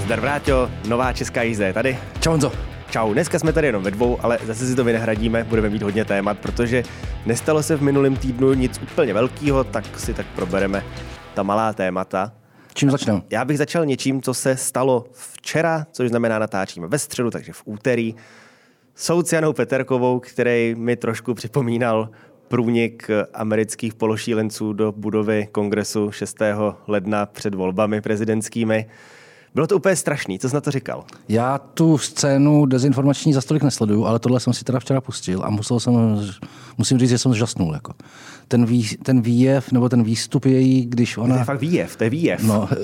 Zdar Vráťo, nová česká jízda je tady. Čau Honzo. Čau, dneska jsme tady jenom ve dvou, ale zase si to vynahradíme, budeme mít hodně témat, protože nestalo se v minulém týdnu nic úplně velkého, tak si tak probereme ta malá témata. Čím začneme? Já bych začal něčím, co se stalo včera, což znamená natáčíme ve středu, takže v úterý. Soud s Janou Peterkovou, který mi trošku připomínal průnik amerických pološílenců do budovy kongresu 6. ledna před volbami prezidentskými. Bylo to úplně strašný, co jsi na to říkal? Já tu scénu dezinformační za stolik nesleduju, ale tohle jsem si teda včera pustil a musel jsem, musím říct, že jsem žasnul. Jako. Ten, vý, ten výjev, nebo ten výstup její, když ona... To je fakt výjev, to je výjev. No, eh,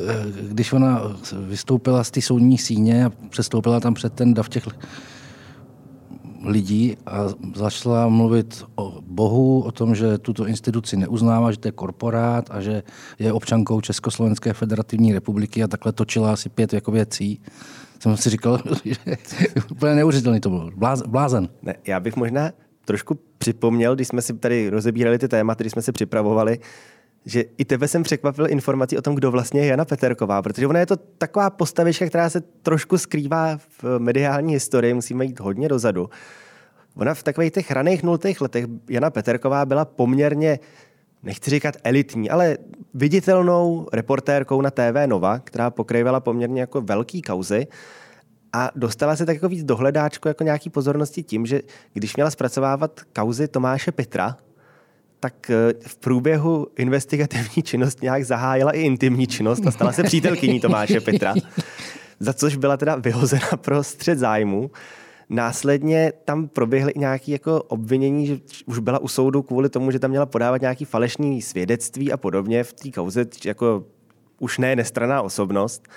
když ona vystoupila z té soudní síně a přestoupila tam před ten dav těch lidí a začala mluvit o Bohu, o tom, že tuto instituci neuznává, že to je korporát a že je občankou Československé federativní republiky a takhle točila asi pět jako věcí. Jsem si říkal, že úplně neuvěřitelný to bylo. Blázen. Ne, já bych možná trošku připomněl, když jsme si tady rozebírali ty tématy, když jsme se připravovali, že i tebe jsem překvapil informací o tom, kdo vlastně je Jana Peterková, protože ona je to taková postavička, která se trošku skrývá v mediální historii, musíme jít hodně dozadu. Ona v takových těch raných nultých letech Jana Peterková byla poměrně, nechci říkat elitní, ale viditelnou reportérkou na TV Nova, která pokrývala poměrně jako velký kauzy a dostala se tak jako víc dohledáčku jako nějaký pozornosti tím, že když měla zpracovávat kauzy Tomáše Petra, tak eh, v průběhu investigativní činnost nějak zahájila i intimní činnost a stala se přítelkyní Tomáše Petra, za což byla teda vyhozena pro střed zájmu. Následně tam proběhly nějaké jako obvinění, že už byla u soudu kvůli tomu, že tam měla podávat nějaké falešné svědectví a podobně v té kauze, jako už ne nestraná osobnost.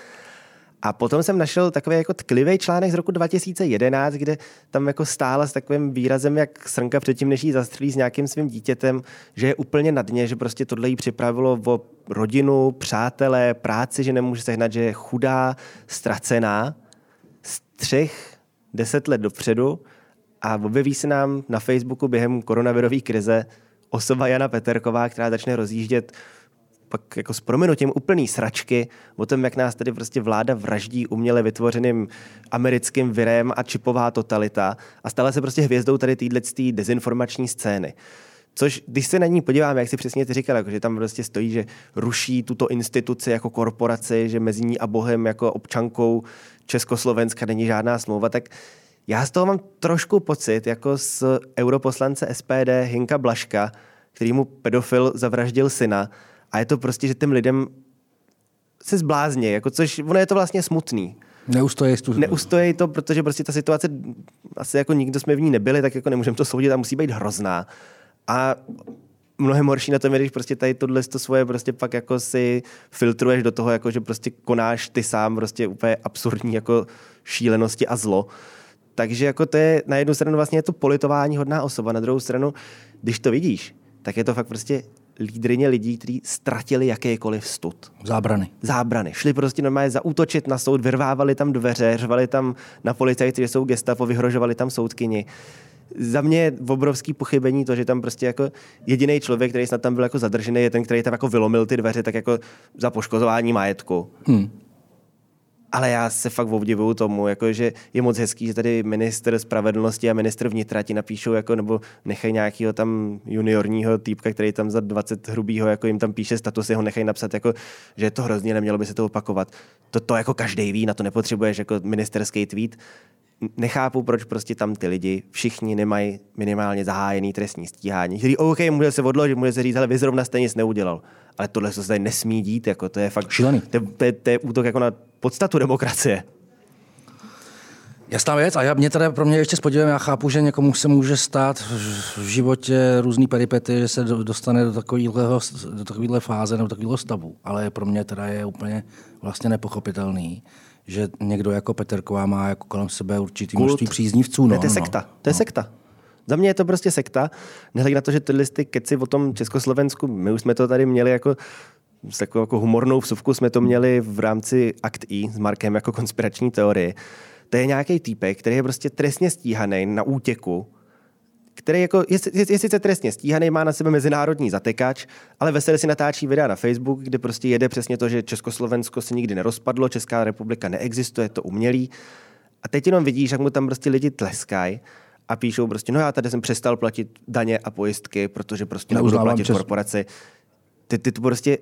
A potom jsem našel takový jako tklivý článek z roku 2011, kde tam jako stála s takovým výrazem, jak srnka předtím, než jí zastřelí s nějakým svým dítětem, že je úplně na dně, že prostě tohle jí připravilo o rodinu, přátelé, práci, že nemůže sehnat, že je chudá, ztracená. Z třech deset let dopředu a objeví se nám na Facebooku během koronavirové krize osoba Jana Peterková, která začne rozjíždět pak jako s proměnutím úplný sračky o tom, jak nás tady prostě vláda vraždí uměle vytvořeným americkým virem a čipová totalita a stala se prostě hvězdou tady téhle dezinformační scény. Což, když se na ní podíváme, jak si přesně ty říkal, jako, že tam prostě stojí, že ruší tuto instituci jako korporaci, že mezi ní a Bohem jako občankou Československa není žádná smlouva, tak já z toho mám trošku pocit, jako z europoslance SPD Hinka Blaška, který mu pedofil zavraždil syna, a je to prostě, že těm lidem se zblázně, jako což, ono je to vlastně smutný. Neustojí tu... Neustojí to, protože prostě ta situace, asi jako nikdo jsme v ní nebyli, tak jako nemůžeme to soudit a musí být hrozná. A mnohem horší na tom je, když prostě tady tohle to svoje prostě pak jako si filtruješ do toho, jako že prostě konáš ty sám prostě úplně absurdní jako šílenosti a zlo. Takže jako to je na jednu stranu vlastně je to politování hodná osoba, na druhou stranu, když to vidíš, tak je to fakt prostě lídrině lidí, kteří ztratili jakýkoliv stud. Zábrany. Zábrany. Šli prostě normálně zaútočit na soud, vyrvávali tam dveře, řvali tam na policajty, že jsou gestapo, vyhrožovali tam soudkyni. Za mě je obrovský pochybení to, že tam prostě jako jediný člověk, který snad tam byl jako zadržený, je ten, který tam jako vylomil ty dveře, tak jako za poškozování majetku. Hmm ale já se fakt obdivuju tomu, jako, že je moc hezký, že tady minister spravedlnosti a minister vnitra ti napíšou, jako, nebo nechají nějakého tam juniorního týpka, který tam za 20 hrubýho jako jim tam píše statusy, ho nechají napsat, jako, že je to hrozně, nemělo by se to opakovat. To, to jako každý ví, na to nepotřebuješ jako ministerský tweet. Nechápu, proč prostě tam ty lidi všichni nemají minimálně zahájený trestní stíhání, který OK, může se odložit, může se říct, ale vy zrovna jste nic neudělal. Ale tohle se tady nesmí dít, jako to je fakt šílený. To, to, to, to, je útok jako na podstatu demokracie. Jasná věc. A já, mě teda pro mě ještě spodívám, já chápu, že někomu se může stát v životě různý peripety, že se dostane do takového, do takovéhle fáze nebo takového stavu. Ale pro mě teda je úplně vlastně nepochopitelný, že někdo jako Peterková má jako kolem sebe určitý Kult. množství příznivců. No, to je no. sekta. No. To je no. sekta. Za mě je to prostě sekta. Nehledě na to, že tyhle ty keci o tom Československu, my už jsme to tady měli jako s takovou jako humornou vsuvku jsme to měli v rámci Akt I s Markem jako konspirační teorie. To je nějaký týpek, který je prostě trestně stíhaný na útěku který jako je, je, je sice trestně stíhaný, má na sebe mezinárodní zatekáč, ale veselě si natáčí videa na Facebook, kde prostě jede přesně to, že Československo se nikdy nerozpadlo, Česká republika neexistuje, to umělý. A teď jenom vidíš, jak mu tam prostě lidi tleskají a píšou prostě, no já tady jsem přestal platit daně a pojistky, protože prostě nebudu platit čes... korporaci. Ty, ty to prostě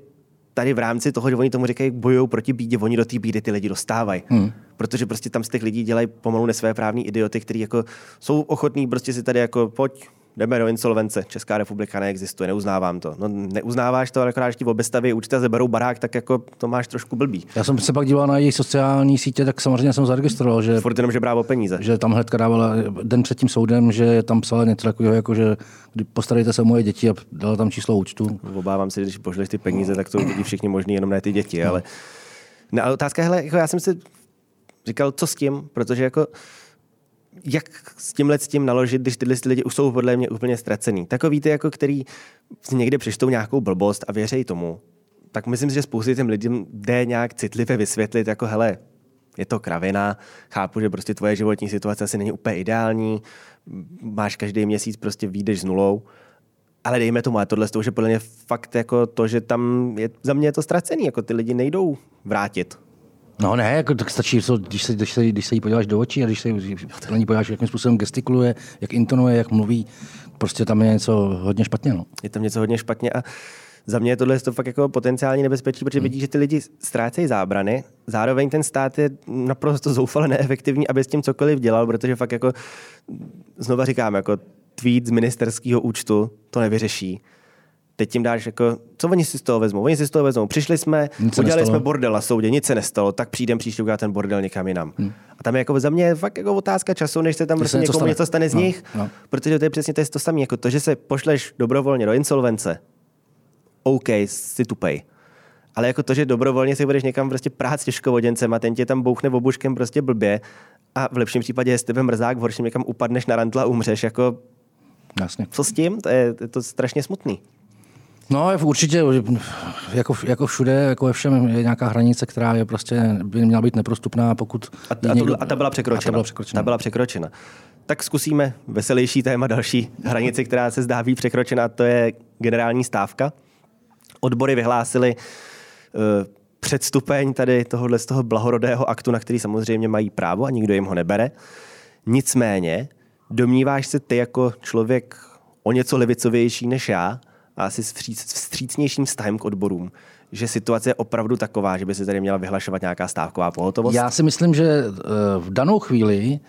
tady v rámci toho, že oni tomu říkají, bojují proti bídě, oni do té bídy ty lidi dostávají. Hmm. Protože prostě tam z těch lidí dělají pomalu nesvéprávní idioty, kteří jako jsou ochotní prostě si tady jako pojď, jdeme do insolvence, Česká republika neexistuje, neuznávám to. No neuznáváš to, ale akorát, když ti v obestaví účta zeberou barák, tak jako to máš trošku blbý. Já jsem se pak díval na její sociální sítě, tak samozřejmě jsem zaregistroval, že... Furt jenom, že brává peníze. Že tam hnedka dávala den před tím soudem, že tam psala něco takového, jako že postarejte se o moje děti a dala tam číslo účtu. Obávám se, že když pošleš ty peníze, tak to uvidí všichni možný, jenom ne ty děti, no. ale... No, ale otázka, hele, jako já jsem si říkal, co s tím, protože jako jak s tímhle s tím naložit, když tyhle lidi už jsou podle mě úplně ztracený. Takový ty, jako který si někde přečtou nějakou blbost a věří tomu, tak myslím si, že spousty těm lidem jde nějak citlivě vysvětlit, jako hele, je to kravina, chápu, že prostě tvoje životní situace asi není úplně ideální, máš každý měsíc prostě výjdeš s nulou, ale dejme tomu, a tohle je podle mě fakt jako to, že tam je, za mě je to ztracený, jako ty lidi nejdou vrátit. No ne, jako, tak stačí, co, když, se, když, se, když se jí podíváš do očí a když se na ní podíváš, jakým způsobem gestikuluje, jak intonuje, jak mluví, prostě tam je něco hodně špatně. No. Je tam něco hodně špatně a za mě je tohle to fakt jako potenciální nebezpečí, protože hmm. vidí, že ty lidi ztrácejí zábrany, zároveň ten stát je naprosto zoufale neefektivní, aby s tím cokoliv dělal, protože fakt jako, znova říkám, jako tweet z ministerského účtu to nevyřeší teď tím dáš jako, co oni si z toho vezmou? Oni si z toho vezmou. Přišli jsme, nic udělali jsme bordel na soudě, nic se nestalo, tak přijdem příště udělat ten bordel někam jinam. Hmm. A tam je jako za mě fakt jako otázka času, než se tam prostě někomu stane. něco stane z no, nich, no. protože to je přesně to, je to samé, jako to, že se pošleš dobrovolně do insolvence. OK, si tupej. Ale jako to, že dobrovolně si budeš někam prostě prát s těžkovoděncem a ten tě tam bouchne obuškem prostě blbě a v lepším případě je s tebe mrzák, v horším někam upadneš na rantla a umřeš, jako Jasně. Co s tím? To je, je to strašně smutný. No, určitě, jako, jako všude, jako ve všem je nějaká hranice, která je prostě, by měla být neprostupná, pokud... A, a, někdo, a ta byla překročena. A ta byla překročena. Ta byla překročena. Tak zkusíme veselější téma, další hranici, která se zdá být překročena, to je generální stávka. Odbory vyhlásily uh, předstupeň tady tohohle z toho blahorodého aktu, na který samozřejmě mají právo a nikdo jim ho nebere. Nicméně, domníváš se ty jako člověk o něco levicovější než já, asi s vstřícnějším vztahem k odborům, že situace je opravdu taková, že by se tady měla vyhlašovat nějaká stávková pohotovost? Já si myslím, že eh, v danou chvíli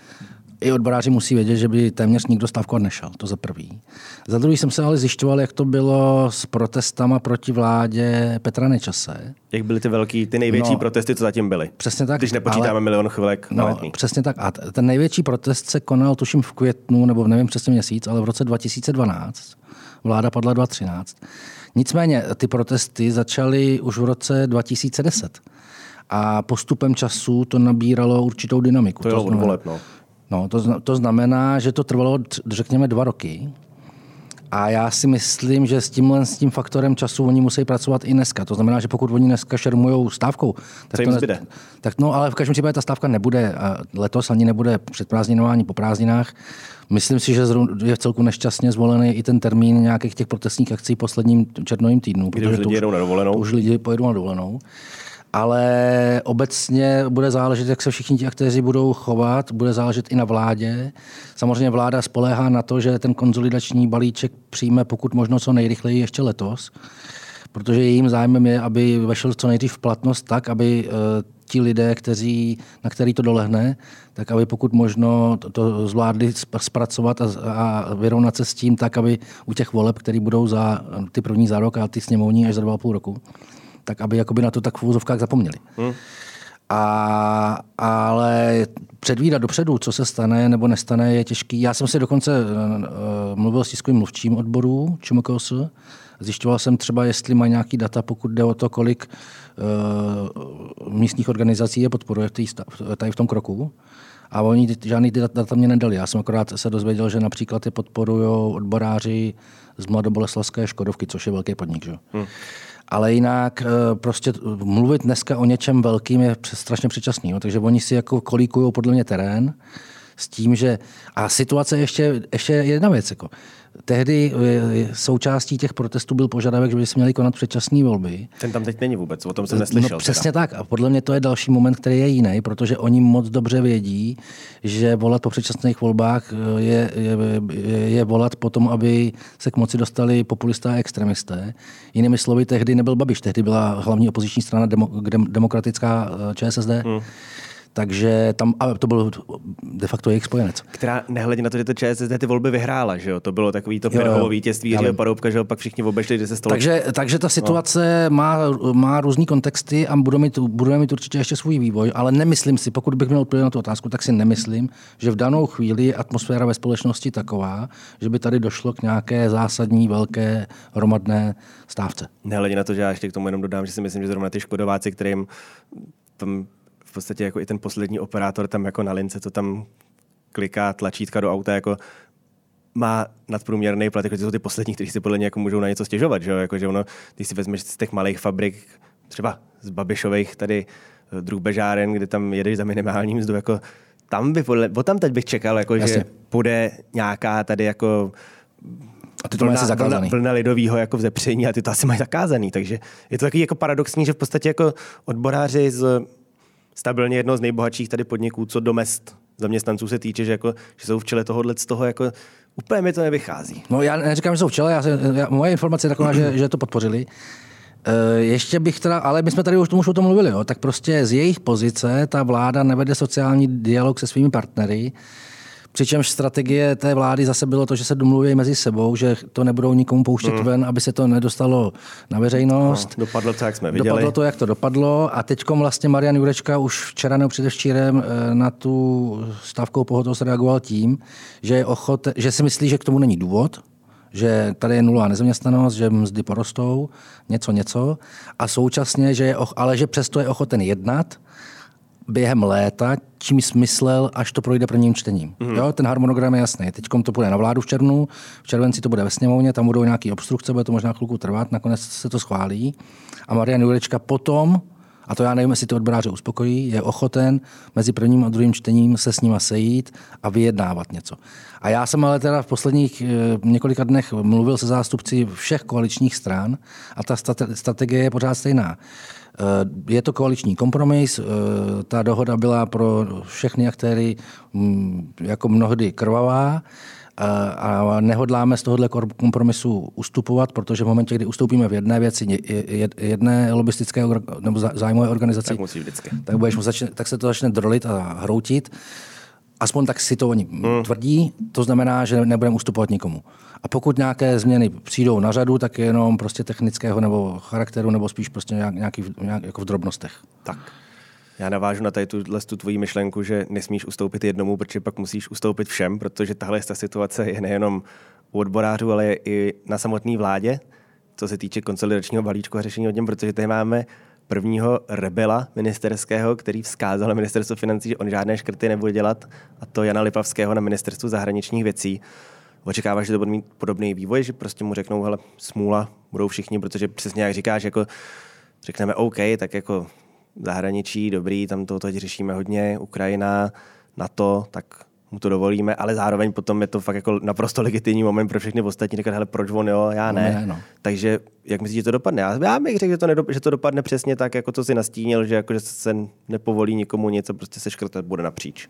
i odboráři musí vědět, že by téměř nikdo stávkovat nešel, to za prvý. Za druhý jsem se ale zjišťoval, jak to bylo s protestama proti vládě Petra Nečase. Jak byly ty velký, ty největší no, protesty, co zatím byly? Přesně tak. Když nepočítáme ale, milion chvilek no. Přesně tak. A ten největší protest se konal, tuším, v květnu, nebo nevím přesně měsíc, ale v roce 2012 vláda padla 2013. Nicméně ty protesty začaly už v roce 2010. A postupem času to nabíralo určitou dynamiku. To, to znamená, no. No, to, to znamená, že to trvalo, řekněme, dva roky. A já si myslím, že s tímhle s tím faktorem času oni musí pracovat i dneska. To znamená, že pokud oni dneska šermují stávkou, tak, to ne, tak no, ale v každém případě ta stávka nebude letos ani nebude před prázdninování po prázdninách. Myslím si, že je v celku nešťastně zvolený i ten termín nějakých těch protestních akcí posledním černovým týdnu. Kdy už lidi jedou na dovolenou. Už lidi pojedou na dovolenou. Ale obecně bude záležet, jak se všichni ti aktéři budou chovat, bude záležet i na vládě. Samozřejmě vláda spoléhá na to, že ten konzolidační balíček přijme pokud možno co nejrychleji ještě letos, protože jejím zájmem je, aby vešel co nejdřív v platnost tak, aby eh, ti lidé, kteří, na který to dolehne, tak aby pokud možno to, zvládli zpracovat a, a vyrovnat se s tím tak, aby u těch voleb, které budou za ty první za rok a ty sněmovní až za dva a půl roku, tak aby jakoby na to tak v úzovkách zapomněli. Hmm. A, ale předvídat dopředu, co se stane nebo nestane, je těžký. Já jsem si dokonce uh, mluvil s tiskovým mluvčím odboru ČMKOS. Zjišťoval jsem třeba, jestli má nějaký data, pokud jde o to, kolik uh, místních organizací je podporuje tady v tom kroku. A oni žádný ty data mě nedali. Já jsem akorát se dozvěděl, že například je podporují odboráři z Mladoboleslavské Škodovky, což je velký podnik. Že? Hmm. Ale jinak eh, prostě mluvit dneska o něčem velkým je strašně předčasný. Takže oni si jako kolíkují podle mě terén, s tím, že... A situace ještě, ještě jedna věc. Jako. Tehdy eh, součástí těch protestů byl požadavek, že by se měly konat předčasné volby. Ten tam teď není vůbec, o tom jsem neslyšel. No, přesně teda. tak. A podle mě to je další moment, který je jiný, protože oni moc dobře vědí, že volat po předčasných volbách eh, je, je, je volat po tom, aby se k moci dostali populisté a extremisté. Jinými slovy, tehdy nebyl Babiš, tehdy byla hlavní opoziční strana demo, demokratická eh, ČSSD. Hmm. Takže tam, a to byl de facto jejich spojenec. Která nehledě na to, že to ČSSD ty volby vyhrála, že jo? To bylo takový to Pirhovo vítězství, že Paroubka, že jo? Pak všichni obešli, kde se stalo. Takže, takže ta situace no. má, má různý kontexty a budeme mít, budeme mít určitě ještě svůj vývoj, ale nemyslím si, pokud bych měl odpovědět na tu otázku, tak si nemyslím, že v danou chvíli je atmosféra ve společnosti taková, že by tady došlo k nějaké zásadní, velké, hromadné stávce. Nehledě na to, že já ještě k tomu jenom dodám, že si myslím, že zrovna ty škodováci, kterým tam podstatě jako i ten poslední operátor tam jako na lince, co tam kliká tlačítka do auta, jako má nadprůměrný plat, jako ty jsou ty poslední, kteří si podle mě jako můžou na něco stěžovat, že, jo? Jako, že ono, když si vezmeš z těch malých fabrik, třeba z Babišových tady eh, drůbežáren, kde tam jedeš za minimální mzdu, jako tam by podle, bo tam teď bych čekal, jako, že půjde nějaká tady jako a ty to zakázaný. Vlna, vlna lidovýho jako vzepření a ty to asi mají zakázaný. Takže je to takový jako paradoxní, že v podstatě jako odboráři z stabilně jedno z nejbohatších tady podniků, co do mest zaměstnanců se týče, že, jako, že jsou v čele tohohle z toho, jako, úplně mi to nevychází. No já neříkám, že jsou v čele, já, já, moje informace je taková, že, že to podpořili. E, ještě bych teda, ale my jsme tady už, už o tom mluvili, jo, tak prostě z jejich pozice ta vláda nevede sociální dialog se svými partnery, Přičemž strategie té vlády zase bylo to, že se domluví mezi sebou, že to nebudou nikomu pouštět hmm. ven, aby se to nedostalo na veřejnost. No, dopadlo to, jak jsme viděli. Dopadlo to, jak to dopadlo. A teď vlastně Marian Jurečka už včera nebo předevčírem eh, na tu stavkou pohotovost reagoval tím, že, je ochot, že si myslí, že k tomu není důvod, že tady je nulová nezaměstnanost, že mzdy porostou, něco, něco. A současně, že je, ale že přesto je ochoten jednat během léta, čím smyslel, až to projde prvním čtením. Mm. Jo, ten harmonogram je jasný. Teď to bude na vládu v červnu, v červenci to bude ve sněmovně, tam budou nějaké obstrukce, bude to možná chvilku trvat, nakonec se to schválí. A Marian Jurečka potom, a to já nevím, jestli ty odboráře uspokojí, je ochoten mezi prvním a druhým čtením se s nima sejít a vyjednávat něco. A já jsem ale teda v posledních e, několika dnech mluvil se zástupci všech koaličních stran a ta strategie je pořád stejná. Eh, je to koaliční kompromis, eh, ta dohoda byla pro všechny aktéry mm, jako mnohdy krvavá eh, a nehodláme z tohohle kompromisu ustupovat, protože v momentě, kdy ustoupíme v jedné věci, jedné lobistické nebo zájmové organizaci, tak, musí vždycky. tak, budeš, tak se to začne drolit a hroutit. Aspoň tak si to oni hmm. tvrdí, to znamená, že nebudeme ustupovat nikomu. A pokud nějaké změny přijdou na řadu, tak jenom prostě technického nebo charakteru, nebo spíš prostě nějak, nějaký, nějak jako v drobnostech. Tak. Já navážu na tady tuhle tu tvoji myšlenku, že nesmíš ustoupit jednomu, protože pak musíš ustoupit všem, protože tahle ta situace je nejenom u odborářů, ale je i na samotné vládě, co se týče konsolidačního balíčku a řešení od něm, protože tady máme prvního rebela ministerského, který vzkázal na ministerstvo financí, že on žádné škrty nebude dělat, a to Jana Lipavského na ministerstvu zahraničních věcí. Očekáváš, že to bude mít podobný vývoj, že prostě mu řeknou, hele, smůla, budou všichni, protože přesně jak říkáš, jako řekneme OK, tak jako zahraničí, dobrý, tam to teď řešíme hodně, Ukrajina, NATO, tak mu to dovolíme, ale zároveň potom je to fakt jako naprosto legitimní moment pro všechny ostatní říkat, hele, proč on jo, já ne. No, ne no. Takže jak myslíš, že to dopadne? Já, já bych řekl, že to, nedop, že to dopadne přesně tak, jako to si nastínil, že, jako, že se nepovolí nikomu něco, prostě se škrtat bude napříč.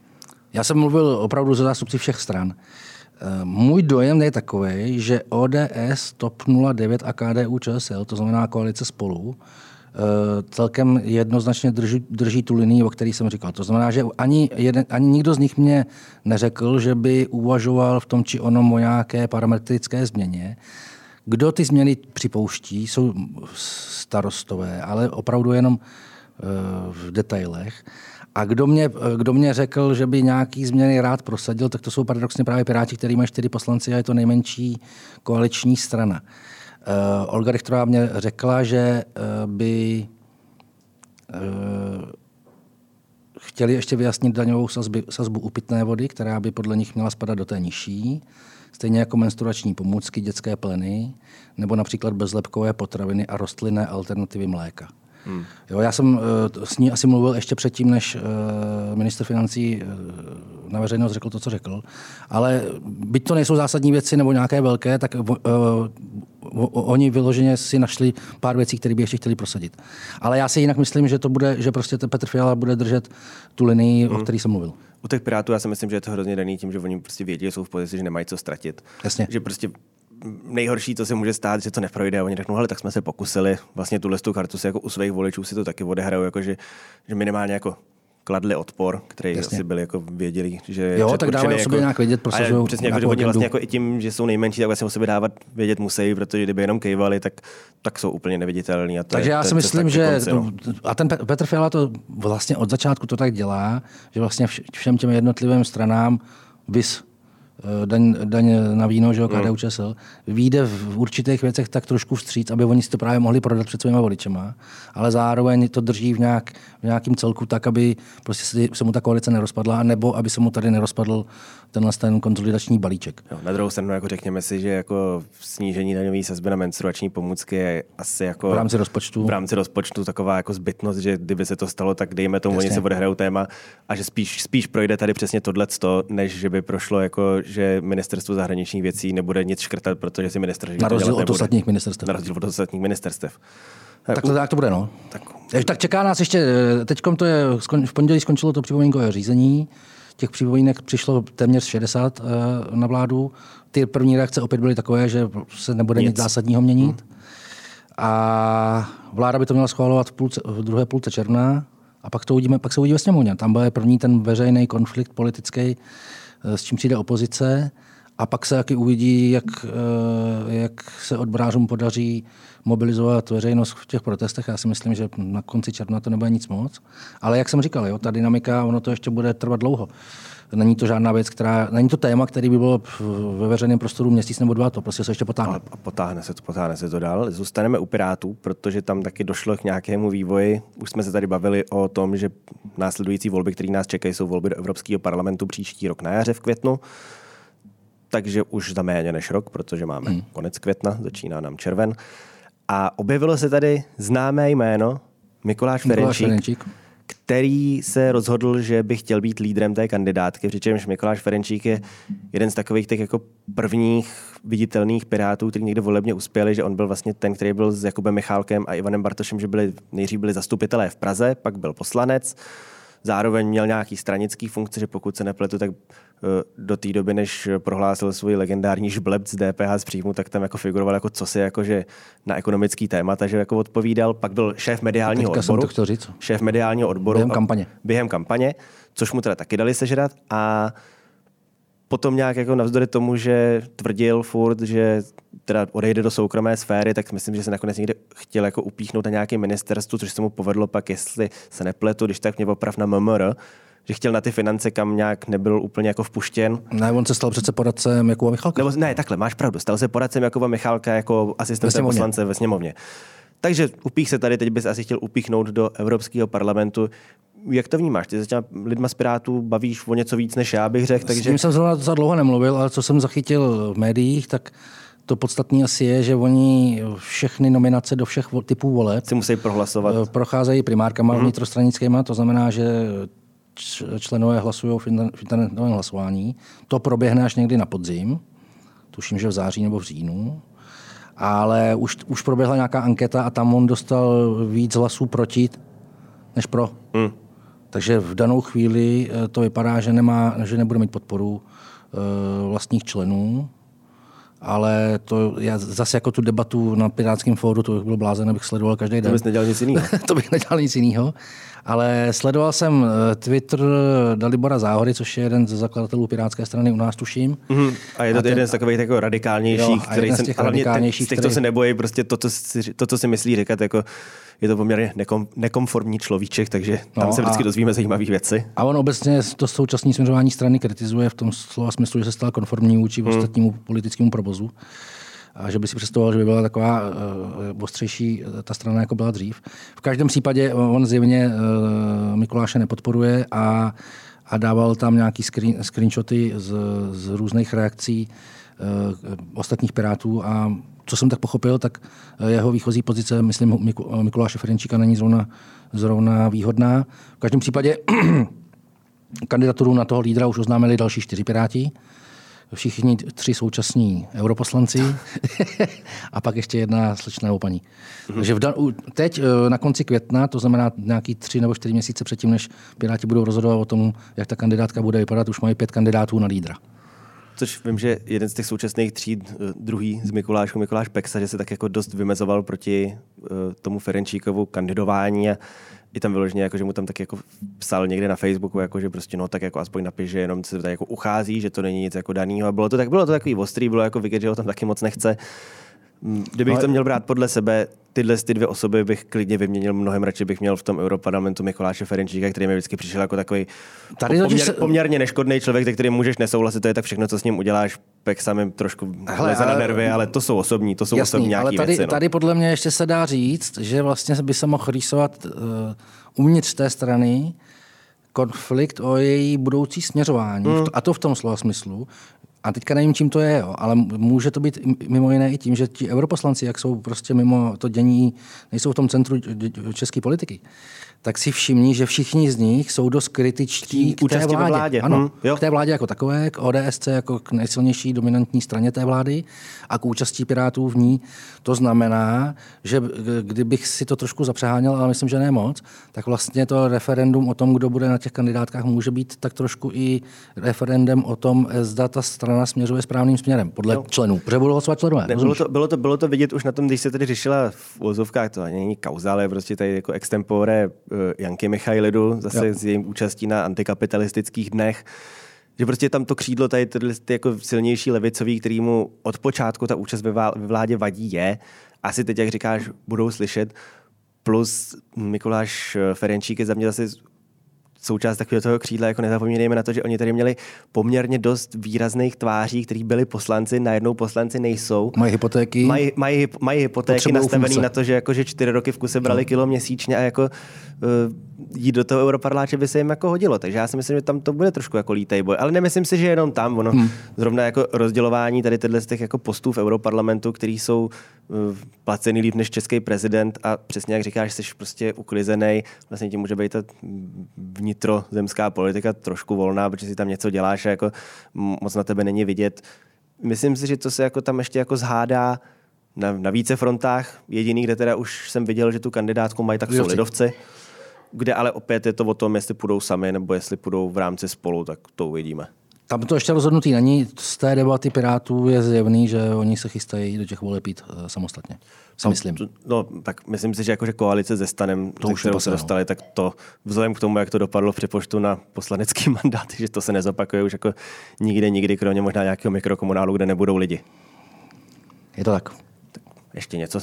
Já jsem mluvil opravdu ze zástupci všech stran. Eh, můj dojem je takový, že ODS, TOP 09 a KDU ČSL, to znamená koalice spolu, celkem jednoznačně drží, drží tu linii, o které jsem říkal. To znamená, že ani, jeden, ani nikdo z nich mě neřekl, že by uvažoval v tom či onom o nějaké parametrické změně. Kdo ty změny připouští, jsou starostové, ale opravdu jenom eh, v detailech. A kdo mě, kdo mě řekl, že by nějaký změny rád prosadil, tak to jsou paradoxně právě Piráti, který mají čtyři poslanci a je to nejmenší koaliční strana. Uh, Olga Richterová mě řekla, že uh, by uh, chtěli ještě vyjasnit daňovou sazby, sazbu u pitné vody, která by podle nich měla spadat do té nižší, stejně jako menstruační pomůcky, dětské pleny, nebo například bezlepkové potraviny a rostlinné alternativy mléka. Hmm. Jo, já jsem s ní asi mluvil ještě předtím, než minister financí na veřejnost řekl to, co řekl. Ale byť to nejsou zásadní věci nebo nějaké velké, tak oni vyloženě si našli pár věcí, které by ještě chtěli prosadit. Ale já si jinak myslím, že to bude, že prostě Petr Fiala bude držet tu linii, hmm. o které jsem mluvil. U těch Pirátů já si myslím, že je to hrozně daný tím, že oni prostě vědí, že jsou v pozici, že nemají co ztratit. Jasně. Že prostě nejhorší, co se může stát, že to neprojde. A oni řeknou, ale tak jsme se pokusili. Vlastně tuhle tu kartu si jako u svých voličů si to taky odehrajou, jako že, že minimálně jako kladli odpor, který Jasně. asi byli jako věděli, že Jo, tak dávají o sobě jako, nějak vědět, prosazují Přesně, jako, že oni vlastně jako i tím, že jsou nejmenší, tak vlastně o sobě dávat vědět musí, protože kdyby jenom kejvali, tak, tak jsou úplně neviditelní. A to Takže je, já si myslím, že konci, no. a ten Petr Fiala to vlastně od začátku to tak dělá, že vlastně všem těm jednotlivým stranám vys daň, daň na víno, že jo, KDU hmm. ČSL, vyjde v určitých věcech tak trošku vstříc, aby oni si to právě mohli prodat před svými voličema, ale zároveň to drží v, nějak, v nějakým celku tak, aby prostě se mu ta koalice nerozpadla, nebo aby se mu tady nerozpadl tenhle ten konzolidační balíček. Jo, na druhou stranu jako řekněme si, že jako snížení daňové sazby na menstruační pomůcky je asi jako v rámci rozpočtu. V rámci rozpočtu taková jako zbytnost, že kdyby se to stalo, tak dejme tomu, Jasně. oni se odehrajou téma a že spíš, spíš projde tady přesně tohle, než že by prošlo jako, že ministerstvo zahraničních věcí nebude nic škrtat, protože si minister Na rozdíl od ostatních ministerstev. Na rozdíl od ostatních ministerstev. Tak to, tak to bude, no. Tak. tak čeká nás ještě, eh, teď to je, v pondělí skončilo to připomínkové řízení, těch připomínek přišlo téměř 60 uh, eh, na vládu. Ty první reakce opět byly takové, že se nebude nic, nic zásadního měnit. Hmm. A vláda by to měla schválovat v, půlce, v druhé půlce června a pak, to uvidíme, pak se uvidí ve sněmovně. Tam bude první ten veřejný konflikt politický, eh, s čím přijde opozice. A pak se taky uvidí, jak, eh, jak se odbrářům podaří mobilizovat veřejnost v těch protestech. Já si myslím, že na konci června to nebude nic moc. Ale jak jsem říkal, jo, ta dynamika, ono to ještě bude trvat dlouho. Není to žádná věc, která, není to téma, který by bylo ve veřejném prostoru měsíc nebo dva, to prostě se ještě potáhne. A potáhne se to, potáhne se to dál. Zůstaneme u Pirátů, protože tam taky došlo k nějakému vývoji. Už jsme se tady bavili o tom, že následující volby, které nás čekají, jsou volby do Evropského parlamentu příští rok na jaře v květnu takže už za méně než rok, protože máme hmm. konec května, začíná nám červen. A objevilo se tady známé jméno Mikuláš, Mikuláš Ferenčík, Ferenčík, který se rozhodl, že by chtěl být lídrem té kandidátky, přičemž Mikuláš Ferenčík je jeden z takových těch jako prvních viditelných pirátů, kteří někde volebně uspěli, že on byl vlastně ten, který byl s Jakubem Michálkem a Ivanem Bartošem, že byli nejdřív byli zastupitelé v Praze, pak byl poslanec, zároveň měl nějaký stranický funkce, že pokud se nepletu, tak Eh, do té doby, než prohlásil svůj legendární žbleb z DPH z příjmu, tak tam jako figuroval jako co si jakože na ekonomický téma, takže jako odpovídal. Pak byl šéf mediálního odboru. Jsem to chtěl říct. Šéf mediálního odboru. Během kampaně. Během kampaně, což mu teda taky dali sežrat a potom nějak jako navzdory tomu, že tvrdil furt, že teda odejde do soukromé sféry, tak myslím, že se nakonec někde chtěl jako upíchnout na nějaké ministerstvu, což se mu povedlo pak, jestli se nepletu, když tak mě oprav na MMR, že chtěl na ty finance, kam nějak nebyl úplně jako vpuštěn. Ne, on se stal přece poradcem Jakuba Michalka. Nebo, ne, takhle, máš pravdu. Stal se poradcem Jakuba Michalka jako asistent poslance ve sněmovně. Takže upích se tady, teď bys asi chtěl upíchnout do Evropského parlamentu. Jak to vnímáš? Ty se těma lidma z Pirátů bavíš o něco víc než já bych řekl. Takže... S tím jsem zrovna za dlouho nemluvil, ale co jsem zachytil v médiích, tak to podstatné asi je, že oni všechny nominace do všech typů voleb si musí prohlasovat. Eh, procházejí primárkama mm-hmm. vnitrostranickýma, to znamená, že členové hlasují v internetovém hlasování. To proběhne až někdy na podzim, tuším, že v září nebo v říjnu. Ale už, už proběhla nějaká anketa a tam on dostal víc hlasů proti než pro. Hmm. Takže v danou chvíli eh, to vypadá, že, nemá, že nebude mít podporu uh, vlastních členů. Ale to já zase jako tu debatu na Pirátském fóru, to bych byl blázen, abych sledoval každý den. To bys nedělal nic jiného. to bych nedělal nic jiného. Ale sledoval jsem eh, Twitter Dalibora Záhody, což je jeden ze zakladatelů Pirátské strany u nás, tuším. Mm-hmm. A je to a ten, jeden z takových jako radikálnějších, jo, který z těch radikálnějších, těch, který... se nebojí, prostě to, to, to, co si myslí říkat, jako je to poměrně nekom, nekomfortní človíček, takže tam no se vždycky a, dozvíme zajímavé věci. A on obecně to současné směřování strany kritizuje v tom slova smyslu, že se stal konformní vůči hmm. ostatnímu politickému provozu a že by si představoval, že by byla taková uh, ostřejší eh, ta strana, jako byla dřív. V každém případě on zjevně uh, Mikuláše nepodporuje a, a dával tam nějaký screen, screenshoty z, z různých reakcí uh, ostatních pirátů a co jsem tak pochopil, tak jeho výchozí pozice, myslím, Mikuláše Ferenčíka není zrovna, zrovna výhodná. V každém případě kandidaturu na toho lídra už oznámili další čtyři piráti všichni tři současní europoslanci a pak ještě jedna slečna nebo paní. Mm-hmm. Takže v dan- teď eh, na konci května, to znamená nějaký tři nebo čtyři měsíce předtím, než Piráti budou rozhodovat o tom, jak ta kandidátka bude vypadat, už mají pět kandidátů na lídra. Což vím, že jeden z těch současných tříd, eh, druhý z Mikulášku, Mikuláš Peksa, že se tak jako dost vymezoval proti uh, tomu Ferenčíkovu kandidování a i tam vyloženě, jako, že mu tam tak jako psal někde na Facebooku, jako, že prostě no tak jako aspoň napiš, že jenom se tady jako uchází, že to není nic jako danýho. A bylo to, tak, bylo to takový ostrý, bylo jako vidět, že ho tam taky moc nechce. Kdybych to měl brát podle sebe, tyhle ty dvě osoby bych klidně vyměnil, mnohem radši bych měl v tom Europarlamentu Mikuláše Ferenčíka, který mi vždycky přišel jako takový Tady poměr, se... poměrně neškodný člověk, se kterým můžeš nesouhlasit, to je tak všechno, co s ním uděláš, pek samým trošku Hele, ale... na nervy, ale to jsou osobní, to jsou Jasný, osobní nějaké tady, věci. No. Tady podle mě ještě se dá říct, že vlastně by se mohl rýsovat uh, uvnitř té strany konflikt o její budoucí směřování. Hmm. A to v tom slova smyslu, a teďka nevím, čím to je, jo, ale může to být mimo jiné i tím, že ti europoslanci, jak jsou prostě mimo to dění, nejsou v tom centru české politiky, tak si všimní, že všichni z nich jsou dost kritičtí k té vládě. vládě. Ano, hmm, jo. k té vládě jako takové, k ODSC jako k nejsilnější dominantní straně té vlády a k účastí Pirátů v ní. To znamená, že kdybych si to trošku zapřeháněl, ale myslím, že ne moc, tak vlastně to referendum o tom, kdo bude na těch kandidátkách, může být tak trošku i referendem o tom, zda ta strana směřuje správným směrem, podle jo. členů. Protože budou hlasovat členové. Ne, bylo, to, bylo, to, bylo to vidět už na tom, když se tady řešila v úzovkách, to není kauza, ale prostě tady jako extempore Janky Michailidu, zase jo. s jejím účastí na antikapitalistických dnech, že prostě tam to křídlo tady ty, ty jako silnější levicový, který mu od počátku ta účast ve vládě vadí je. Asi teď, jak říkáš, budou slyšet. Plus Mikuláš Ferenčík je za mě zase součást takového toho křídla, jako nezapomínejme na to, že oni tady měli poměrně dost výrazných tváří, kteří byli poslanci, najednou poslanci nejsou. Mají hypotéky. Mají, mají, mají hypotéky nastavené na to, že, jako, že čtyři roky v kuse brali no. kilo měsíčně a jako uh, jít do toho europarláče by se jim jako hodilo. Takže já si myslím, že tam to bude trošku jako lítej boj. Ale nemyslím si, že jenom tam. Ono hmm. zrovna jako rozdělování tady tyhle z těch jako postů v europarlamentu, který jsou uh, placený líp než český prezident a přesně jak říkáš, jsi prostě uklizený, vlastně ti může být ta vnitř vnitrozemská politika trošku volná, protože si tam něco děláš a jako moc na tebe není vidět. Myslím si, že to se jako tam ještě jako zhádá na, na více frontách. Jediný, kde teda už jsem viděl, že tu kandidátku mají, tak jsou lidovci. Kde ale opět je to o tom, jestli půjdou sami nebo jestli půjdou v rámci spolu, tak to uvidíme. Tam to ještě rozhodnutý není. Z té debaty Pirátů je zjevný, že oni se chystají do těch voleb jít uh, samostatně. Si no, myslím. No, tak myslím si, že jakože koalice se Stanem, to už kterou se dostali, tak to vzhledem k tomu, jak to dopadlo v přepočtu na poslanecký mandát, že to se nezopakuje už jako nikde, nikdy, kromě možná nějakého mikrokomunálu, kde nebudou lidi. Je to tak ještě něco,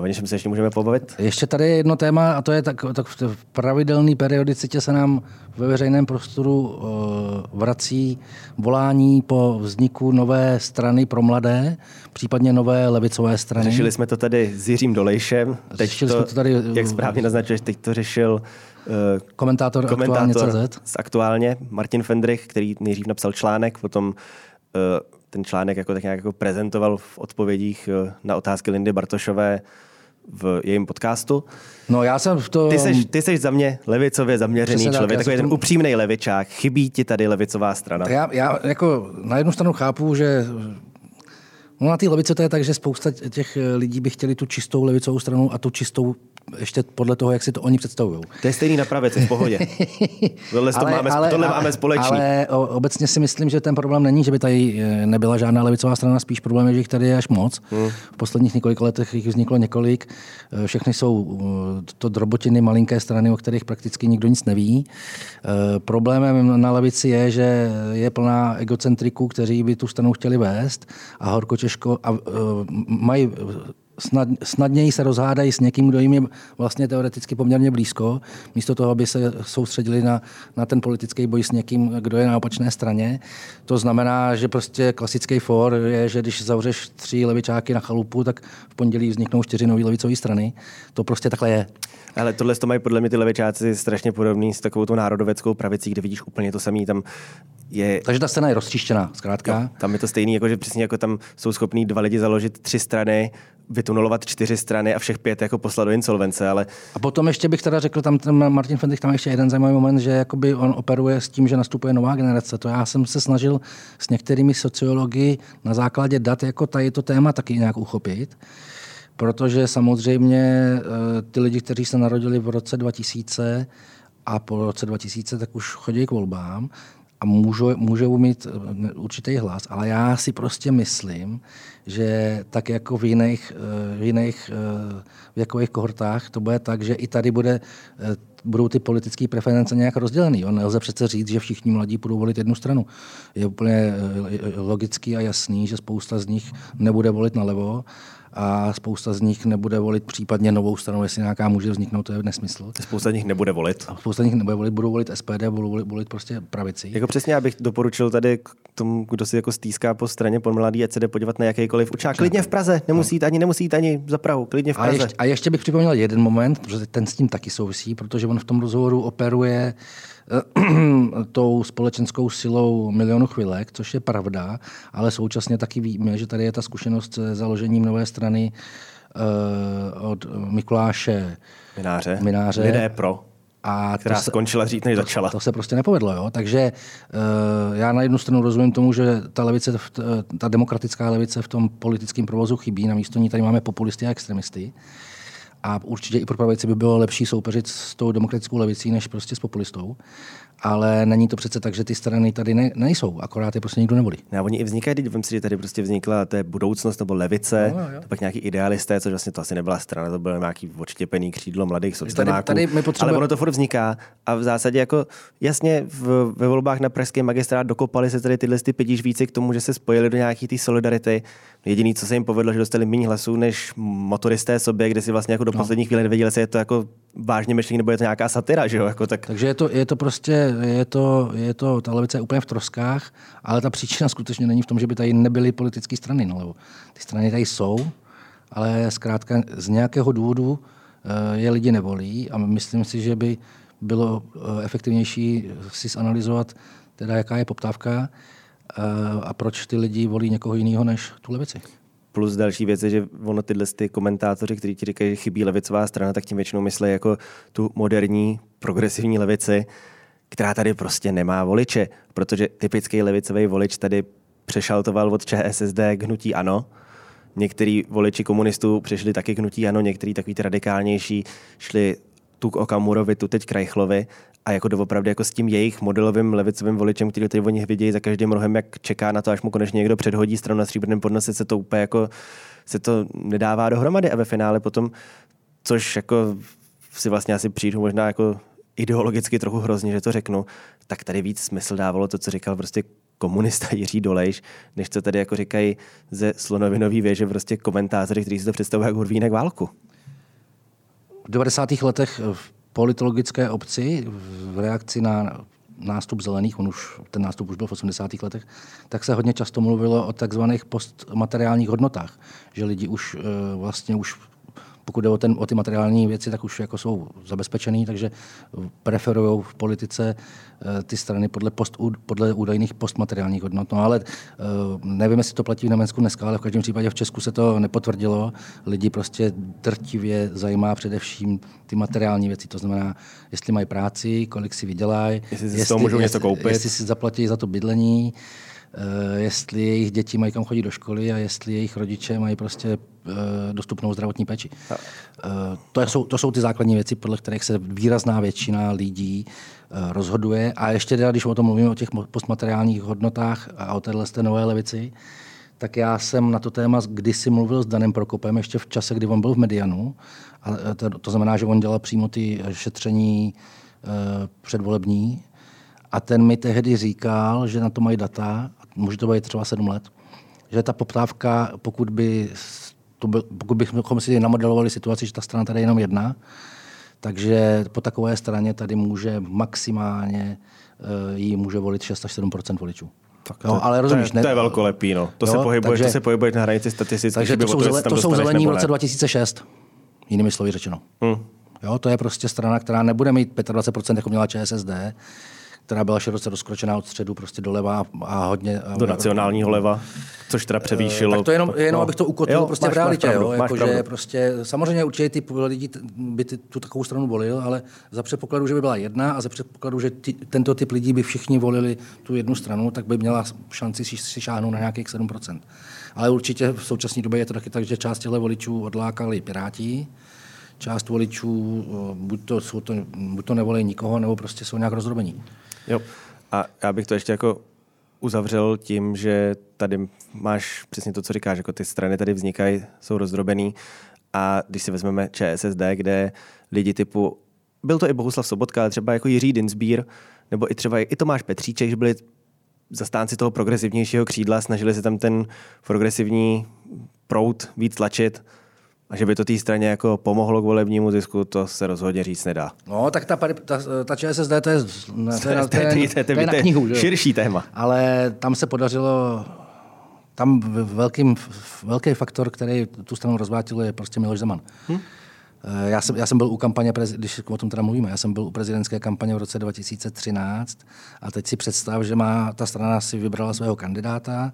o něčem se ještě můžeme pobavit? Ještě tady je jedno téma a to je tak, tak v pravidelné periodicitě se nám ve veřejném prostoru uh, vrací volání po vzniku nové strany pro mladé, případně nové levicové strany. Řešili jsme to tady s Jiřím Dolejšem. Teď Řešili to, jsme to tady, jak správně naznačuješ, teď to řešil uh, komentátor, komentátor aktuálně CZ. aktuálně, Martin Fendrich, který nejdřív napsal článek, potom uh, ten článek jako tak nějak jako prezentoval v odpovědích eh, na otázky Lindy Bartošové v jejím podcastu. No já jsem v to... Ty jsi, ty jsi za mě levicově zaměřený Přesně člověk, tak, takový ten upřímný levičák. Chybí ti tady levicová strana? Já, já jako na jednu stranu chápu, že No na té levice to je tak, že spousta těch lidí by chtěli tu čistou levicovou stranu a tu čistou ještě podle toho, jak si to oni představují. To je stejný na pravici, v pohodě. tohle, ale, máme, ale, tohle máme společný. Ale obecně si myslím, že ten problém není, že by tady eh, nebyla žádná levicová strana, spíš problém je, že jich tady je až moc. Hmm. V posledních několika letech jich vzniklo několik. Eh, všechny jsou eh, to drobotiny, malinké strany, o kterých prakticky nikdo nic neví. Problémem na levici je, že je plná egocentriků, kteří by tu stranu chtěli vést a horko těžko a mají snad, snadněji se rozhádají s někým, kdo jim je vlastně teoreticky poměrně blízko, místo toho, aby se soustředili na, na ten politický boj s někým, kdo je na opačné straně. To znamená, že prostě klasický for je, že když zavřeš tři levičáky na chalupu, tak v pondělí vzniknou čtyři nové levicové strany. To prostě takhle je. Ale tohle to mají podle mě ty levičáci strašně podobný s takovou tou národoveckou pravicí, kde vidíš úplně to samé. Tam je... Takže ta scéna je rozčištěná, zkrátka. Jo, tam je to stejný, jako že přesně jako tam jsou schopní dva lidi založit tři strany, vytunulovat čtyři strany a všech pět jako poslat do insolvence, ale... A potom ještě bych teda řekl, tam ten Martin Fendrich, tam ještě jeden zajímavý moment, že jakoby on operuje s tím, že nastupuje nová generace. To já jsem se snažil s některými sociology na základě dat jako tady to téma taky nějak uchopit. Protože samozřejmě eh, ty lidi, kteří se narodili v roce 2000 a po roce 2000, tak už chodí k volbám a můžou, můžou mít eh, určitý hlas, ale já si prostě myslím, že tak jako v jiných, eh, v jiných eh, věkových kohortách to bude tak, že i tady bude, budou ty politické preference nějak rozdělený. On nelze přece říct, že všichni mladí budou volit jednu stranu. Je úplně logický a jasný, že spousta z nich nebude volit nalevo a spousta z nich nebude volit případně novou stranu, jestli nějaká může vzniknout, to je nesmysl. Spousta z nich nebude volit. A spousta z nich nebude volit, budou volit SPD, budou volit, volit prostě pravici. Jako přesně, abych doporučil tady tomu, kdo si jako stýská po straně po mladý, ať se jde podívat na jakýkoliv učák. Klidně v Praze, nemusí jít ani, nemusí jít ani za Prahu, klidně v Praze. A ještě, a ještě bych připomněl jeden moment, protože ten s tím taky souvisí, protože on v tom rozhovoru operuje tou společenskou silou milionu chvilek, což je pravda, ale současně taky víme, že tady je ta zkušenost se založením nové strany uh, od Mikuláše Mináře. Mináře. Lidé pro. A která to se, skončila dřív, než začala. To, to se prostě nepovedlo. Jo? Takže uh, já na jednu stranu rozumím tomu, že ta, levice, ta demokratická levice v tom politickém provozu chybí, na místo ní tady máme populisty a extremisty. A určitě i pro pravici by bylo lepší soupeřit s tou demokratickou levicí, než prostě s populistou ale není to přece tak, že ty strany tady ne, nejsou, akorát je prostě nikdo nevolí. No, oni i vznikají, teď vím si, že tady prostě vznikla to je budoucnost nebo levice, no, to pak nějaký idealisté, což vlastně to asi nebyla strana, to bylo nějaký odštěpený křídlo mladých sociálních. Tady, tady potřebujeme... Ale ono to furt vzniká a v zásadě jako jasně v, ve volbách na pražský magistrát dokopali se tady tyhle ty více k tomu, že se spojili do nějaký té solidarity. Jediný, co se jim povedlo, že dostali méně hlasů než motoristé sobě, kde si vlastně jako do no. posledních chvíli nevěděli, jestli je to jako vážně myšlení nebo je to nějaká satira, že jo? Jako tak... Takže je to, je to prostě je to, je to, ta levice je úplně v troskách, ale ta příčina skutečně není v tom, že by tady nebyly politické strany. No, ty strany tady jsou, ale zkrátka z nějakého důvodu eh, je lidi nevolí a myslím si, že by bylo eh, efektivnější si zanalizovat, teda jaká je poptávka eh, a proč ty lidi volí někoho jiného než tu levici. Plus další věc je, že ono tyhle ty komentátoři, kteří ti říkají, že chybí levicová strana, tak tím většinou myslí jako tu moderní progresivní levici, která tady prostě nemá voliče, protože typický levicový volič tady přešaltoval od ČSSD k hnutí ANO. Některý voliči komunistů přešli taky k hnutí ANO, některý takový ty radikálnější šli tu k Okamurovi, tu teď Krajchlovi a jako doopravdy jako s tím jejich modelovým levicovým voličem, který tady oni vidějí za každým rohem, jak čeká na to, až mu konečně někdo předhodí stranu na stříbrném podnose, se to úplně jako se to nedává dohromady a ve finále potom, což jako si vlastně asi přijdu možná jako ideologicky trochu hrozně, že to řeknu, tak tady víc smysl dávalo to, co říkal prostě komunista Jiří Dolejš, než co tady jako říkají ze slonovinový věže prostě komentátoři, kteří si to představují jako Hurvínek válku. V 90. letech v politologické obci v reakci na nástup zelených, on už, ten nástup už byl v 80. letech, tak se hodně často mluvilo o takzvaných postmateriálních hodnotách, že lidi už eh, vlastně už pokud jde o, ten, o ty materiální věci, tak už jako jsou zabezpečený, takže preferují v politice eh, ty strany podle, post, podle údajných postmateriálních hodnot. No ale eh, nevím, jestli to platí v Německu dneska, ale v každém případě v Česku se to nepotvrdilo. Lidi prostě drtivě zajímá především ty materiální věci, to znamená, jestli mají práci, kolik si vydělají, jestli si jestli, můžou jestli, něco koupit. jestli si zaplatí za to bydlení, jestli jejich děti mají kam chodit do školy a jestli jejich rodiče mají prostě eh, dostupnou zdravotní péči. Eh, to jsou, to jsou ty základní věci, podle kterých se výrazná většina lidí rozhoduje. A ještě teda, když o tom mluvíme o těch postmateriálních hodnotách a o téhle nové levici, tak já jsem na to téma kdysi mluvil s Danem Prokopem ještě v čase, kdy on byl v Medianu. A to, to znamená, že on dělal přímo ty šetření předvolební. A ten mi tehdy říkal, že na to mají data může to být třeba sedm let, že ta poptávka, pokud by to byl, pokud bychom si namodelovali situaci, že ta strana tady je jenom jedna, takže po takové straně tady může maximálně uh, jí může volit 6 až 7 voličů. Tak to, no, ale rozumíš, to, je, to je velkolepý, no. To, jo, se pohybuje, takže, to se pohybuje na hranici statistiky. Takže to jsou, zele, to jsou zelení v roce 2006, jinými slovy řečeno. Hmm. Jo, to je prostě strana, která nebude mít 25%, jako měla ČSSD, která byla široce rozkročená od středu prostě doleva a hodně... Do nacionálního leva, což teda převýšilo. Tak to jenom, jenom no. abych to ukotvil Jo, prostě máš- v realitě. máš pravdu, jo, máš jako, že prostě, samozřejmě určitě ty lidi by ty, tu takovou stranu volil, ale za předpokladu, že by byla jedna a za předpokladu, že ty, tento typ lidí by všichni volili tu jednu stranu, tak by měla šanci si, si šáhnout na nějakých 7%. Ale určitě v současné době je to taky tak, že část těchto voličů odlákali Piráti, část voličů o, buď to, jsou to, buď to nevolí nikoho, nebo prostě jsou nějak rozdrobení. Jo. A já bych to ještě jako uzavřel tím, že tady máš přesně to, co říkáš, jako ty strany tady vznikají, jsou rozdrobený a když si vezmeme ČSSD, kde lidi typu, byl to i Bohuslav Sobotka, ale třeba jako Jiří Dinsbír, nebo i třeba i Tomáš Petříček, že byli zastánci toho progresivnějšího křídla, snažili se tam ten progresivní proud víc tlačit a že by to té straně jako pomohlo k volebnímu zisku, to se rozhodně říct nedá. No, tak ta, ta, ta ČSSD, to je, ne, to je, na- to je, knihu. širší téma. Ale tam se podařilo, tam velkým, velký faktor, který tu stranu rozvátil, je prostě Miloš Zeman. Hm? Já jsem, já jsem byl u kampaně, když o tom teda mluvíme, já jsem byl u prezidentské kampaně v roce 2013 a teď si představ, že má ta strana si vybrala svého kandidáta,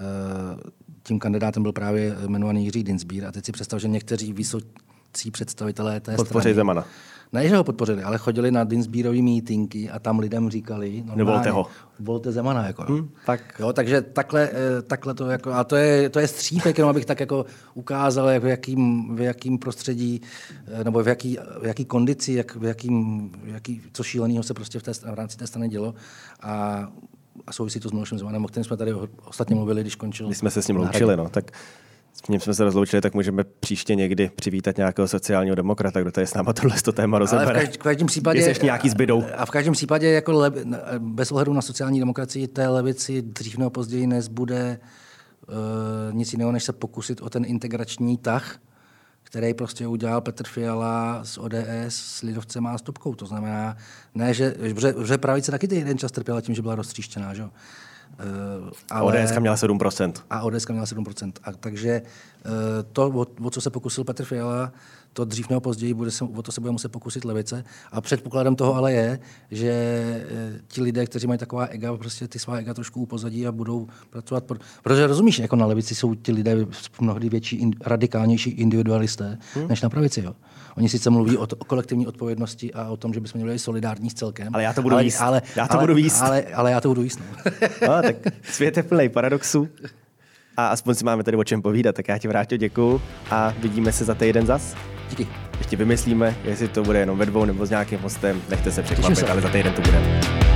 Eh, tím kandidátem byl právě jmenovaný Jiří Dinsbír a teď si představ, že někteří vysocí představitelé té Podpoří strany Zemana. ne, že ho podpořili, ale chodili na Dinsbírový mítinky a tam lidem říkali, normálně, Nevolte ho. Volte Zemana. Jako, hmm, tak. Jo, takže takhle, eh, takhle to jako, a to je, to je střípek, jenom abych tak jako ukázal, jak v jakým, v jakým prostředí, eh, nebo v jaký, v jaký kondici, jak, v jakým, v jaký, co šíleného se prostě v, té, v rámci té strany dělo. A, a souvisí to s Milošem Zemanem, o kterém jsme tady ostatně mluvili, když končil. Když jsme se s ním loučili, no, tak s ním jsme se rozloučili, tak můžeme příště někdy přivítat nějakého sociálního demokrata, kdo tady s náma tohle to téma rozebere. v každém případě... Jestli ještě nějaký zbydou. A v každém případě, jako le, bez ohledu na sociální demokracii, té levici dřív nebo později nezbude uh, nic jiného, než se pokusit o ten integrační tah, který prostě udělal Petr Fiala z ODS s Lidovcem a Stupkou. To znamená, ne, že, že, že pravice taky ty jeden čas trpěla tím, že byla roztříštěná, že? jo. Uh, Ale... ODS měla 7%. a ODS měla 7%. A takže eh, to, o, o co se pokusil Petr Fiala, to dřív nebo později bude se, o to se bude muset pokusit levice. A předpokladem toho ale je, že eh, ti lidé, kteří mají taková ega, prostě ty svá ega trošku upozadí a budou pracovat. Pro, protože rozumíš, jako na levici jsou ti lidé mnohdy větší, in, radikálnější individualisté hmm. než na pravici. Jo. Oni sice mluví o, to, o kolektivní odpovědnosti a o tom, že bychom měli být solidární s celkem. Ale já to budu ale, jíst. Ale, Já to ale, budu jíst. Ale, ale já to budu jíst. No. No, tak svět je plný paradoxů. A aspoň si máme tady o čem povídat, tak já ti vrátě děkuju a vidíme se za týden zas. Díky. Ještě vymyslíme, jestli to bude jenom ve dvou nebo s nějakým hostem, nechte se překvapit, ale za týden to bude.